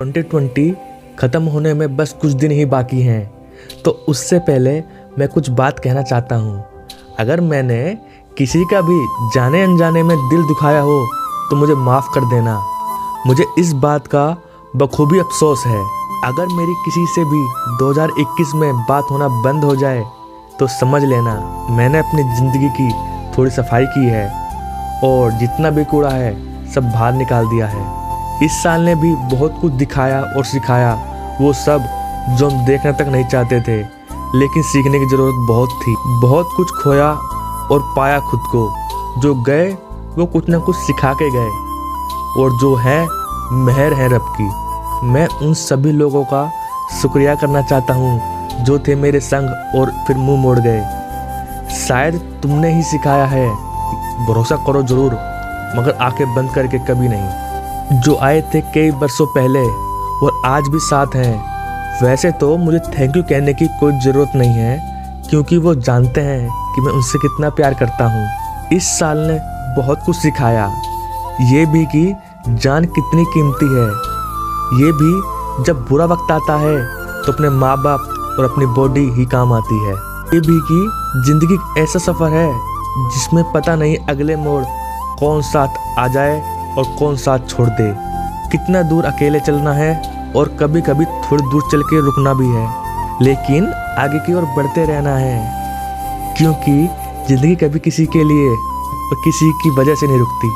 2020 ख़त्म होने में बस कुछ दिन ही बाकी हैं। तो उससे पहले मैं कुछ बात कहना चाहता हूँ। अगर मैंने किसी का भी जाने अनजाने में दिल दुखाया हो तो मुझे माफ़ कर देना। मुझे इस बात का बखूबी अफसोस है। अगर मेरी किसी से भी 2021 में बात होना बंद हो जाए तो समझ लेना, मैंने अपनी ज़िंदगी की थोड़ी सफ़ाई की है और जितना भी कूड़ा है, सब बाहर निकाल दिया है। इस साल ने भी बहुत कुछ दिखाया और सिखाया। वो सब जो हम देखना तक नहीं चाहते थे, लेकिन सीखने की ज़रूरत बहुत थी। बहुत कुछ खोया और पाया खुद को। जो गए, वो कुछ ना कुछ सिखा के गए। और जो है, मेहर है रब की। मैं उन सभी लोगों का शुक्रिया करना चाहता हूँ, जो थे मेरे संग और फिर मुँह मोड़ गए। शायद तुमने ही सिखाया है। भरोसा करो ज़रूर, मगर आँखें बंद करके कभी नहीं। जो आए थे कई वर्षों पहले और आज भी साथ हैं। वैसे तो मुझे थैंक यू कहने की कोई ज़रूरत नहीं है, क्योंकि वो जानते हैं कि मैं उनसे कितना प्यार करता हूँ। इस साल ने बहुत कुछ सिखाया। ये भी कि जान कितनी कीमती है। ये भी जब बुरा वक्त आता है तो अपने माँ बाप और अपनी बॉडी ही काम आती है। ये भी कि ज़िंदगी ऐसा सफ़र है जिसमें पता नहीं अगले मोड़ कौन साथ आ जाए और कौन साथ छोड़ दे। कितना दूर अकेले चलना है और कभी कभी थोड़ी दूर चल के रुकना भी है। लेकिन आगे की ओर बढ़ते रहना है, क्योंकि ज़िंदगी कभी किसी के लिए और किसी की वजह से नहीं रुकती।